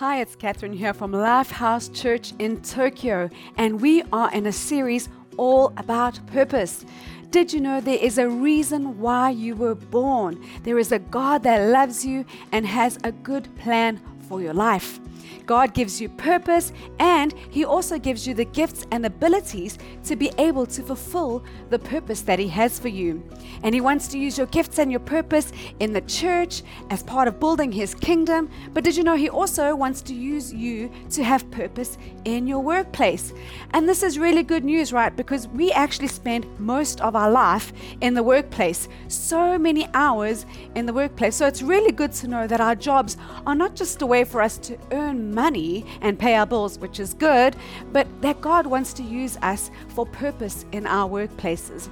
Hi, it's Catherine here from Lifehouse Church in Tokyo, and we are in a series all about purpose. Did you know there is a reason why you were born? There is a God that loves you and has a good plan for your life. God gives you purpose and He also gives you the gifts and abilities to be able to fulfill the purpose that He has for you. And He wants to use your gifts and your purpose in the church as part of building His kingdom. But did you know He also wants to use you to have purpose in your workplace? And this is really good news, right? Because we actually spend most of our life in the workplace, so many hours in the workplace. So it's really good to know that our jobs are not just a way for us to earn money and pay our bills, which is good, but that God wants to use us for purpose in our workplaces.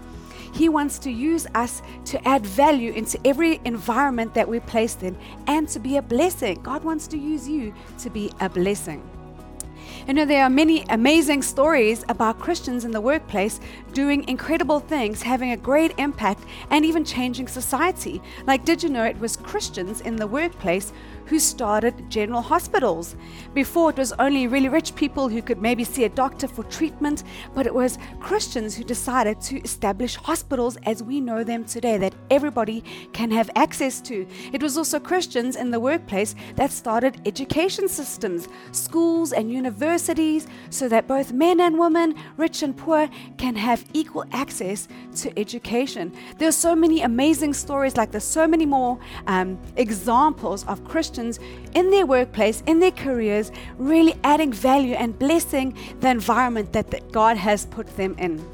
He wants to use us to add value into every environment that we're placed in and to be a blessing. God wants to use you to be a blessing. You know, there are many amazing stories about Christians in the workplace doing incredible things, having a great impact, and even changing society. Like, did you know it was Christians in the workplace who started general hospitals? Before, it was only really rich people who could maybe see a doctor for treatment, but it was Christians who decided to establish hospitals as we know them today that everybody can have access to. It was also Christians in the workplace that started education systems, schools, and universities so that both men and women, rich and poor, can have equal access to education. There are so many amazing stories like this, so many more um, examples of Christians in their workplace, in their careers, really adding value and blessing the environment that, that God has put them in.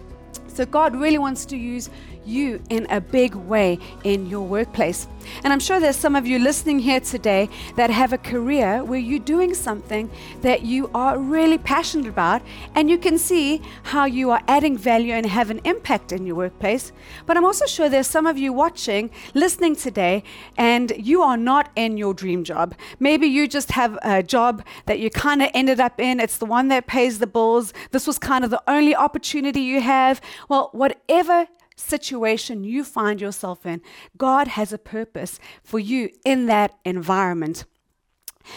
So, God really wants to use you in a big way in your workplace. And I'm sure there's some of you listening here today that have a career where you're doing something that you are really passionate about, and you can see how you are adding value and have an impact in your workplace. But I'm also sure there's some of you watching, listening today, and you are not in your dream job. Maybe you just have a job that you kind of ended up in, it's the one that pays the bills. This was kind of the only opportunity you have. Well, whatever situation you find yourself in, God has a purpose for you in that environment.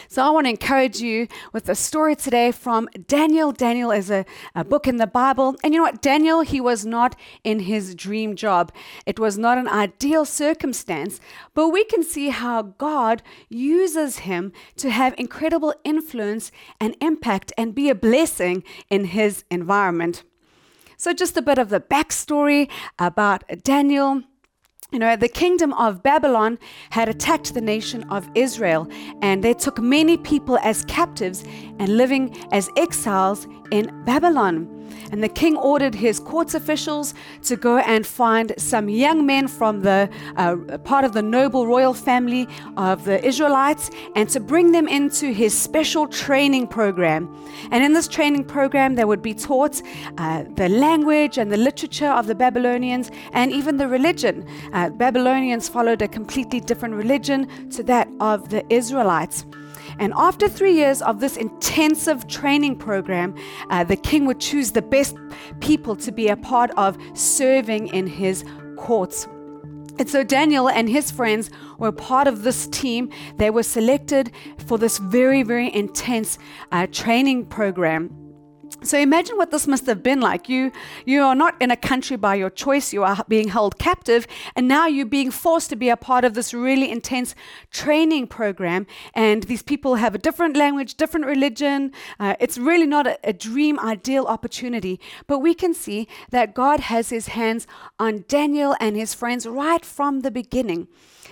So, I want to encourage you with a story today from Daniel. Daniel is a, a, book in the Bible. And you know what? Daniel, he was not in his dream job. It was not an ideal circumstance, but we can see how God uses him to have incredible influence and impact and be a blessing in his environment. So, just a bit of the backstory about Daniel. You know, the kingdom of Babylon had attacked the nation of Israel, and they took many people as captives and living as exiles in Babylon. And the king ordered his court officials to go and find some young men from the uh, part of the noble royal family of the Israelites and to bring them into his special training program. And in this training program, they would be taught uh, the language and the literature of the Babylonians and even the religion. Uh, Babylonians followed a completely different religion to that of the Israelites. And after three years of this intensive training program, uh, the king would choose the best people to be a part of serving in his courts. And so Daniel and his friends were part of this team. They were selected for this very, very intense uh, training program. So imagine what this must have been like. You you are not in a country by your choice. You are being held captive, and now you're being forced to be a part of this really intense training program. And these people have a different language, different religion. Uh, it's really not a, a dream, ideal opportunity. But we can see that God has His hands on Daniel and his friends right from the beginning.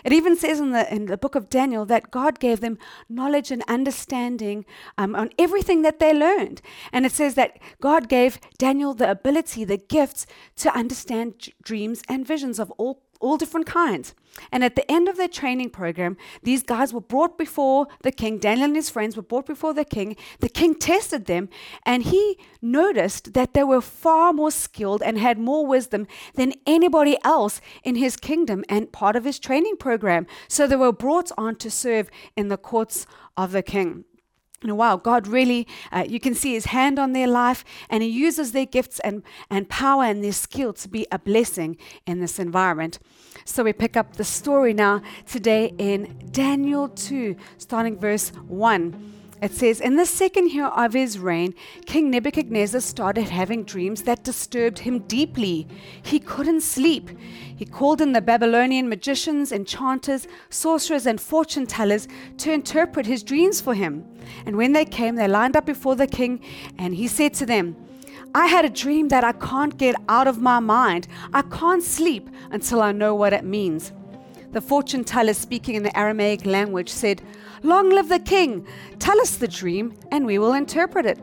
It even says in the, in the book of Daniel that God gave them knowledge and understanding um, on everything that they learned. And it says that God gave Daniel the ability, the gifts to understand dreams and visions of all all different kinds. And at the end of their training program, these guys were brought before the king. Daniel and his friends were brought before the king. The king tested them, and he noticed that they were far more skilled and had more wisdom than anybody else in his kingdom and part of his training program. So they were brought on to serve in the courts of the king. And wow, God really, uh, you can see his hand on their life, and he uses their gifts and, and power and their skill to be a blessing in this environment. So we pick up the story now today in Daniel 2, starting verse 1. It says, In the second year of his reign, King Nebuchadnezzar started having dreams that disturbed him deeply. He couldn't sleep. He called in the Babylonian magicians, enchanters, sorcerers, and fortune tellers to interpret his dreams for him. And when they came, they lined up before the king, and he said to them, I had a dream that I can't get out of my mind. I can't sleep until I know what it means. The fortune teller, speaking in the Aramaic language, said, Long live the king! Tell us the dream, and we will interpret it.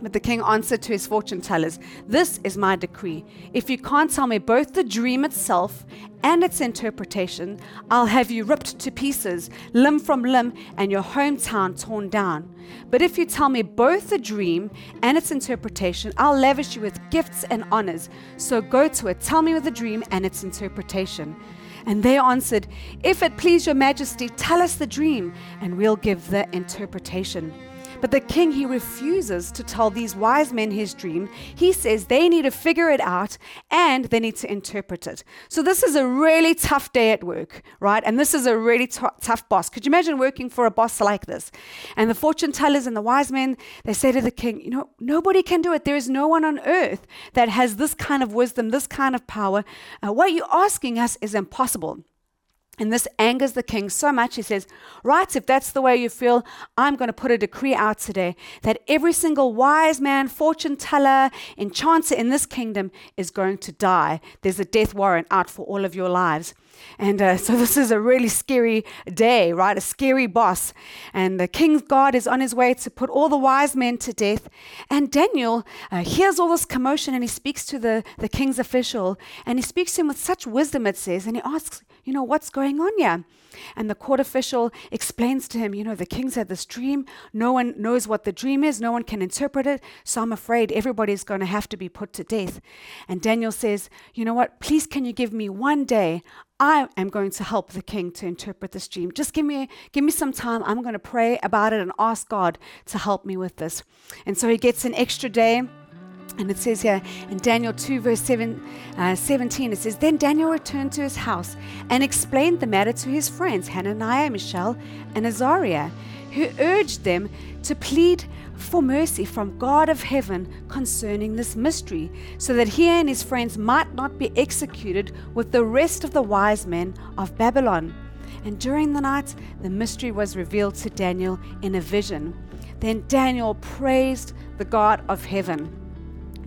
But the king answered to his fortune tellers, This is my decree. If you can't tell me both the dream itself and its interpretation, I'll have you ripped to pieces, limb from limb, and your hometown torn down. But if you tell me both the dream and its interpretation, I'll lavish you with gifts and honors. So go to it, tell me the dream and its interpretation. And they answered, If it please your majesty, tell us the dream, and we'll give the interpretation. But the king, he refuses to tell these wise men his dream. He says they need to figure it out and they need to interpret it. So this is a really tough day at work, right? And this is a really t- tough boss. Could you imagine working for a boss like this? And the fortune tellers and the wise men, they say to the king, you know, nobody can do it. There is no one on earth that has this kind of wisdom, this kind of power. Uh, what you're asking us is impossible. And this angers the king so much, he says, Right, if that's the way you feel, I'm going to put a decree out today that every single wise man, fortune teller, enchanter in this kingdom is going to die. There's a death warrant out for all of your lives. And uh, so this is a really scary day, right? A scary boss. And the king's guard is on his way to put all the wise men to death. And Daniel uh, hears all this commotion and he speaks to the, the king's official. And he speaks to him with such wisdom, it says. And he asks, you know, what's going on here? And the court official explains to him, you know, the king's had this dream. No one knows what the dream is, no one can interpret it. So I'm afraid everybody's going to have to be put to death. And Daniel says, you know what? Please, can you give me one day? I am going to help the king to interpret this dream. Just give me give me some time. I'm going to pray about it and ask God to help me with this. And so he gets an extra day. And it says here in Daniel 2, verse 7, uh, 17, it says, Then Daniel returned to his house and explained the matter to his friends, Hananiah, Mishael, and Azariah, who urged them to plead for mercy from God of heaven concerning this mystery, so that he and his friends might not be executed with the rest of the wise men of Babylon. And during the night, the mystery was revealed to Daniel in a vision. Then Daniel praised the God of heaven.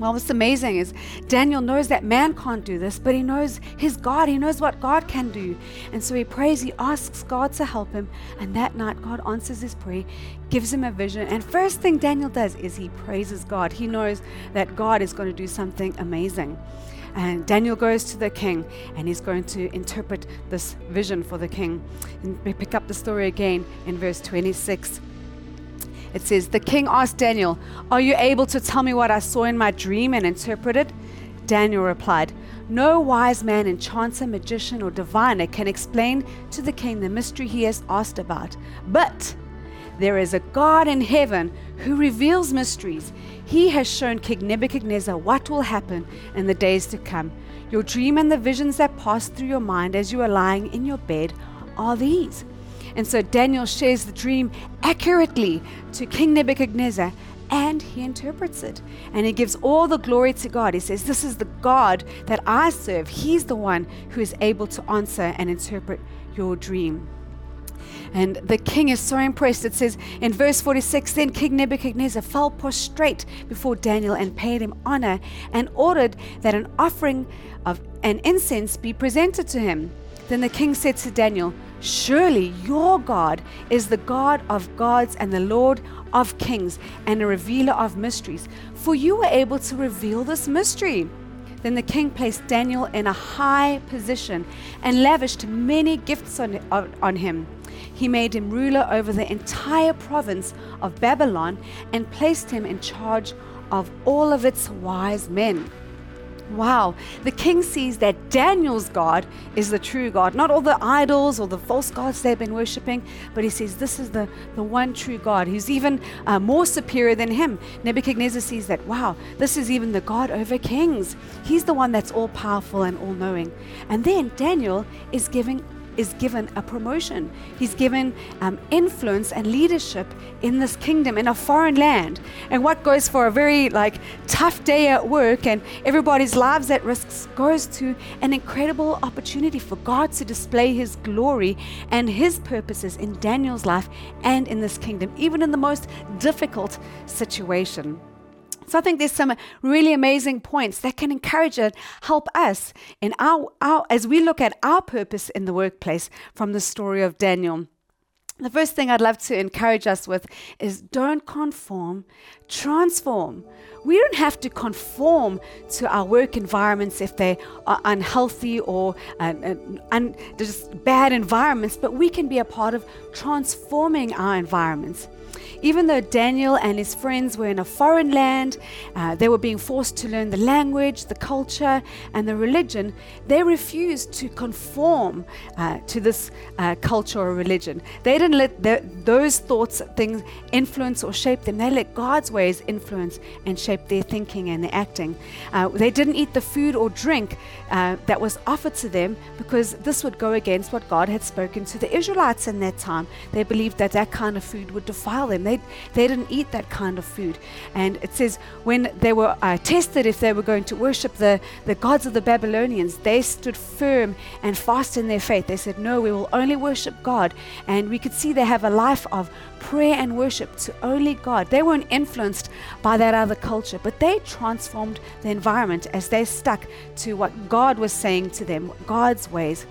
Well, what's amazing is Daniel knows that man can't do this, but he knows his God. He knows what God can do. And so he prays, he asks God to help him. And that night, God answers his prayer, gives him a vision. And first thing Daniel does is he praises God. He knows that God is going to do something amazing. And Daniel goes to the king and he's going to interpret this vision for the king. And we pick up the story again in verse 26. It says, The king asked Daniel, Are you able to tell me what I saw in my dream and interpret it? Daniel replied, No wise man, enchanter, magician, or diviner can explain to the king the mystery he has asked about. But there is a God in heaven who reveals mysteries. He has shown King Nebuchadnezzar what will happen in the days to come. Your dream and the visions that passed through your mind as you were lying in your bed are these. And so Daniel shares the dream accurately to King Nebuchadnezzar and he interprets it. And he gives all the glory to God. He says, This is the God that I serve. He's the one who is able to answer and interpret your dream. And the king is so impressed. It says in verse 46 Then King Nebuchadnezzar fell prostrate before Daniel and paid him honor and ordered that an offering of an incense be presented to him. Then the king said to Daniel, Surely your God is the God of gods and the Lord of kings and a revealer of mysteries, for you were able to reveal this mystery. Then the king placed Daniel in a high position and lavished many gifts on, uh, on him. He made him ruler over the entire province of Babylon and placed him in charge of all of its wise men. Wow, the king sees that Daniel's God is the true God, not all the idols or the false gods they've been worshiping, but he says this is the, the one true God who's even uh, more superior than him. Nebuchadnezzar sees that, wow, this is even the God over kings. He's the one that's all powerful and all knowing. And then Daniel is giving is given a promotion. He's given um, influence and leadership in this kingdom in a foreign land. And what goes for a very like tough day at work and everybody's lives at risk goes to an incredible opportunity for God to display His glory and His purposes in Daniel's life and in this kingdom, even in the most difficult situation. So I think there's some really amazing points that can encourage and help us in our, our as we look at our purpose in the workplace from the story of Daniel. The first thing I'd love to encourage us with is don't conform, transform. We don't have to conform to our work environments if they are unhealthy or uh, uh, un- just bad environments, but we can be a part of transforming our environments. Even though Daniel and his friends were in a foreign land, uh, they were being forced to learn the language, the culture, and the religion, they refused to conform uh, to this uh, culture or religion. They didn't let the, those thoughts, things influence or shape them. They let God's ways influence and shape their thinking and their acting. Uh, they didn't eat the food or drink uh, that was offered to them because this would go against what God had spoken to the Israelites in that time. They believed that that kind of food would defile them. They, they didn't eat that kind of food. And it says when they were uh, tested if they were going to worship the, the gods of the Babylonians, they stood firm and fast in their faith. They said, No, we will only worship God. And we could see they have a life of prayer and worship to only God. They weren't influenced by that other culture, but they transformed the environment as they stuck to what God was saying to them, God's ways.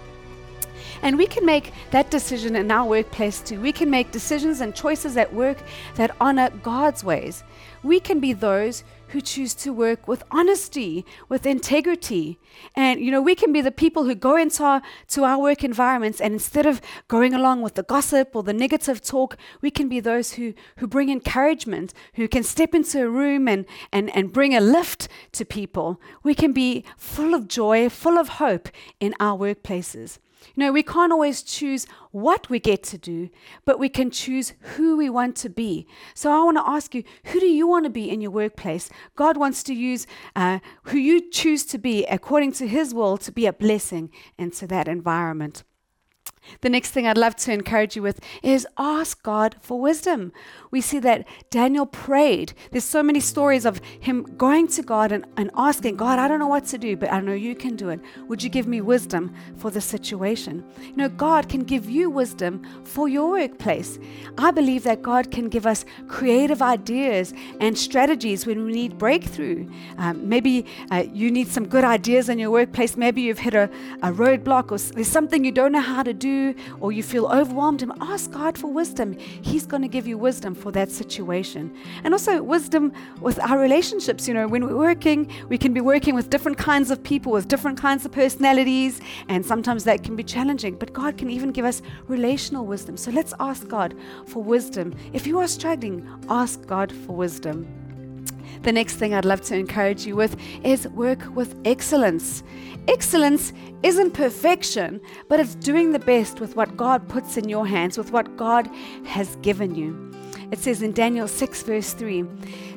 And we can make that decision in our workplace too. We can make decisions and choices at work that honor God's ways. We can be those who choose to work with honesty, with integrity. And, you know, we can be the people who go into our, to our work environments and instead of going along with the gossip or the negative talk, we can be those who, who bring encouragement, who can step into a room and, and, and bring a lift to people. We can be full of joy, full of hope in our workplaces. You know, we can't always choose what we get to do, but we can choose who we want to be. So I want to ask you, who do you want to be in your workplace? God wants to use uh, who you choose to be according to His will to be a blessing into that environment. The next thing I'd love to encourage you with is ask God for wisdom. We see that Daniel prayed. There's so many stories of him going to God and, and asking, God, I don't know what to do, but I know you can do it. Would you give me wisdom for the situation? You know, God can give you wisdom for your workplace. I believe that God can give us creative ideas and strategies when we need breakthrough. Um, maybe uh, you need some good ideas in your workplace. Maybe you've hit a, a roadblock or there's something you don't know how to do or you feel overwhelmed, and ask God for wisdom. He's going to give you wisdom for that situation. And also, wisdom with our relationships. You know, when we're working, we can be working with different kinds of people, with different kinds of personalities, and sometimes that can be challenging. But God can even give us relational wisdom. So let's ask God for wisdom. If you are struggling, ask God for wisdom. The next thing I'd love to encourage you with is work with excellence. Excellence isn't perfection, but it's doing the best with what God puts in your hands, with what God has given you. It says in Daniel 6, verse 3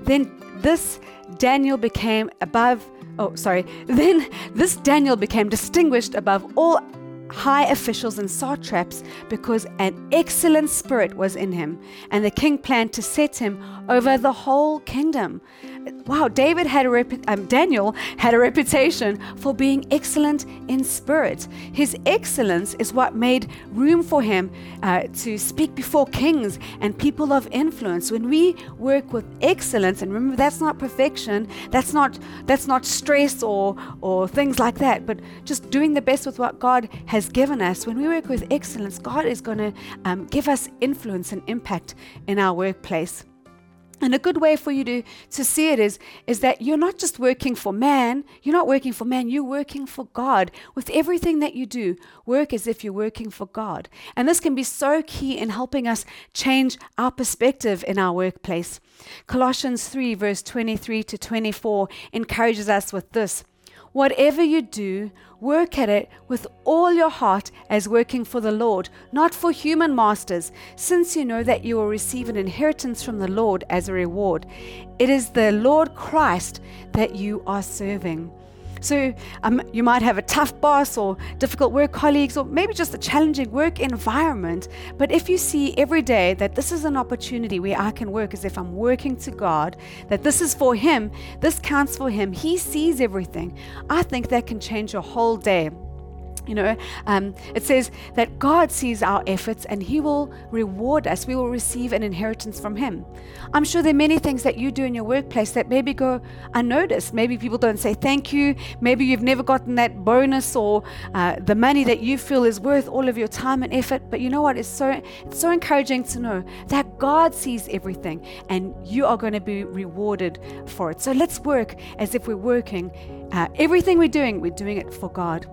Then this Daniel became above, oh, sorry, then this Daniel became distinguished above all high officials and satraps because an excellent spirit was in him, and the king planned to set him over the whole kingdom. Wow, David had a um, Daniel had a reputation for being excellent in spirit. His excellence is what made room for him uh, to speak before kings and people of influence. When we work with excellence, and remember that's not perfection, that's not that's not stress or or things like that, but just doing the best with what God has given us. When we work with excellence, God is going to um, give us influence and impact in our workplace. And a good way for you to, to see it is, is that you're not just working for man, you're not working for man, you're working for God. With everything that you do, work as if you're working for God. And this can be so key in helping us change our perspective in our workplace. Colossians 3, verse 23 to 24, encourages us with this. Whatever you do, work at it with all your heart as working for the Lord, not for human masters, since you know that you will receive an inheritance from the Lord as a reward. It is the Lord Christ that you are serving. So um, you might have a tough boss or difficult work colleagues, or maybe just a challenging work environment. But if you see every day that this is an opportunity where I can work as if I'm working to God, that this is for Him, this counts for Him, He sees everything, I think that can change your whole day. You know, um, it says that God sees our efforts and He will reward us. We will receive an inheritance from Him. I'm sure there are many things that you do in your workplace that maybe go unnoticed. Maybe people don't say thank you. Maybe you've never gotten that bonus or uh, the money that you feel is worth all of your time and effort. But you know what? It's so it's so encouraging to know that God sees everything and you are going to be rewarded for it. So let's work as if we're working. Uh, everything we're doing, we're doing it for God.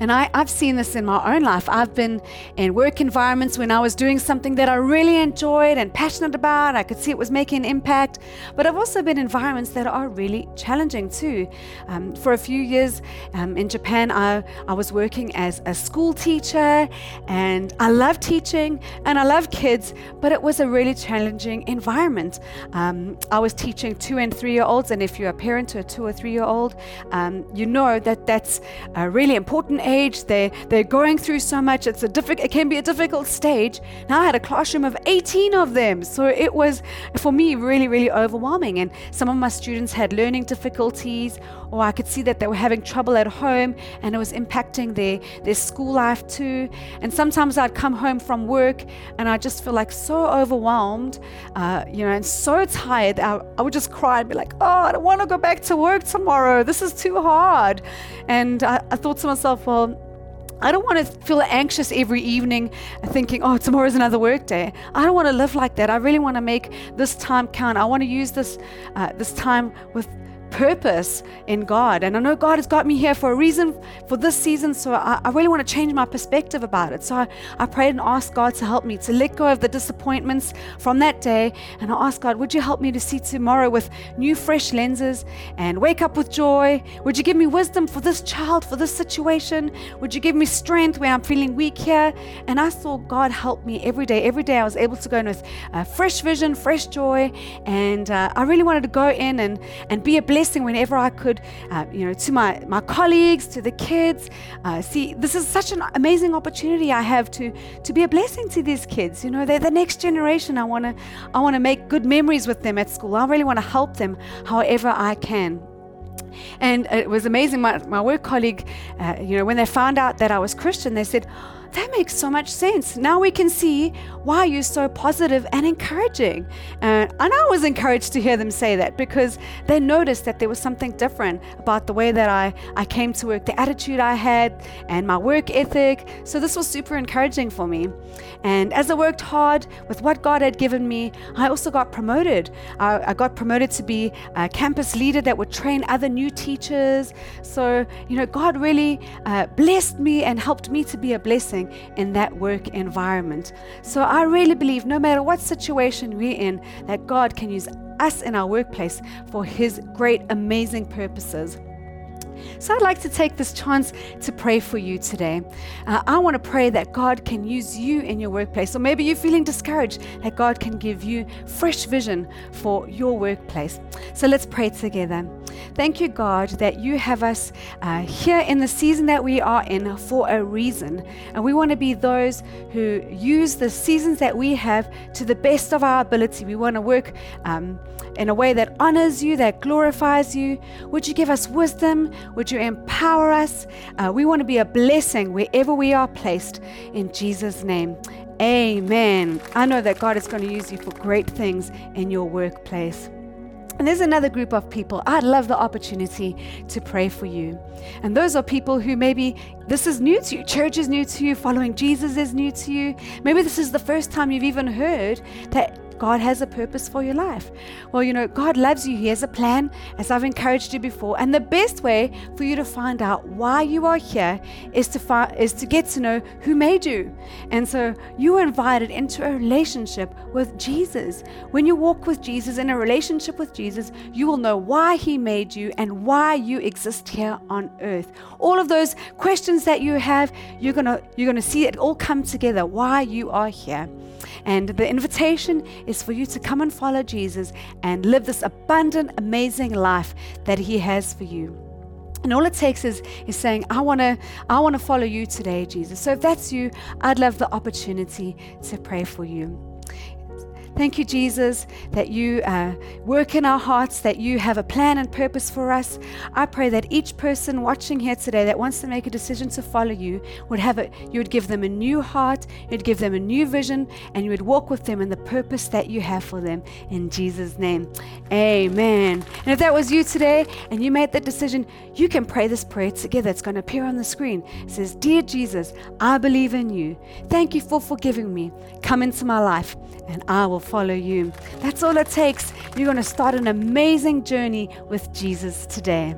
And I, I've seen this in my own life. I've been in work environments when I was doing something that I really enjoyed and passionate about. I could see it was making an impact. But I've also been in environments that are really challenging too. Um, for a few years um, in Japan, I, I was working as a school teacher and I love teaching and I love kids, but it was a really challenging environment. Um, I was teaching two and three year olds, and if you're a parent to a two or three year old, um, you know that that's uh, really important age. They're, they're going through so much. It's a difficult, it can be a difficult stage. Now I had a classroom of 18 of them. So it was, for me, really, really overwhelming. And some of my students had learning difficulties, or I could see that they were having trouble at home and it was impacting their, their school life too. And sometimes I'd come home from work and I just feel like so overwhelmed, uh, you know, and so tired. I, I would just cry and be like, oh, I don't want to go back to work tomorrow. This is too hard. And I, I thought to myself, well, I don't want to feel anxious every evening thinking, oh, tomorrow's another work day. I don't want to live like that. I really want to make this time count. I want to use this, uh, this time with purpose in God. And I know God has got me here for a reason for this season, so I, I really want to change my perspective about it. So I, I prayed and asked God to help me to let go of the disappointments from that day. And I asked God, would you help me to see tomorrow with new, fresh lenses and wake up with joy? Would you give me wisdom for this child, for this situation? Would you give me strength where I'm feeling weak here? And I saw God help me every day. Every day I was able to go in with uh, fresh vision, fresh joy. And uh, I really wanted to go in and, and be a blessing whenever I could, uh, you know, to my, my colleagues, to the kids. Uh, see, this is such an amazing opportunity I have to, to be a blessing to these kids. You know, they're the next generation. I want to I wanna make good memories with them at school. I really want to help them however I can. And it was amazing. My, my work colleague, uh, you know, when they found out that I was Christian, they said, that makes so much sense. Now we can see why you're so positive and encouraging. Uh, and I was encouraged to hear them say that because they noticed that there was something different about the way that I, I came to work, the attitude I had, and my work ethic. So this was super encouraging for me. And as I worked hard with what God had given me, I also got promoted. I, I got promoted to be a campus leader that would train other new teachers. So, you know, God really uh, blessed me and helped me to be a blessing blessing in that work environment. So I really believe no matter what situation we're in, that God can use us in our workplace for His great, amazing purposes. So I'd like to take this chance to pray for you today. Uh, I want to pray that God can use you in your workplace, or maybe you're feeling discouraged, that God can give you fresh vision for your workplace. So let's pray together. Thank you, God, that you have us uh, here in the season that we are in for a reason. And we want to be those who use the seasons that we have to the best of our ability. We want to work um, in a way that honors you, that glorifies you. Would you give us wisdom? Would you empower us? Uh, we want to be a blessing wherever we are placed. In Jesus' name. Amen. I know that God is going to use you for great things in your workplace. And there's another group of people. I'd love the opportunity to pray for you. And those are people who maybe this is new to you. Church is new to you. Following Jesus is new to you. Maybe this is the first time you've even heard that God has a purpose for your life. Well, you know, God loves you. He has a plan, as I've encouraged you before. And the best way for you to find out why you are here is to is to get to know who made you. And so you are invited into a relationship with Jesus. When you walk with Jesus in a relationship with Jesus, you will know why he made you and why you exist here on earth. All of those questions that you have, you're to you're to see it all come together why you are here. And the invitation is for you to come and follow Jesus and live this abundant, amazing life that He has for you. And all it takes is, is saying, I want to I wanna follow you today, Jesus. So if that's you, I'd love the opportunity to pray for you. Thank you, Jesus, that you uh, work in our hearts, that you have a plan and purpose for us. I pray that each person watching here today that wants to make a decision to follow you would have a, you would give them a new heart, you'd give them a new vision, and you would walk with them in the purpose that you have for them. In Jesus' name, amen. And if that was you today and you made that decision, you can pray this prayer together. It's going to appear on the screen. It says, Dear Jesus, I believe in you. Thank you for forgiving me. Come into my life, and I will follow you. That's all it takes. You're going to start an amazing journey with Jesus today.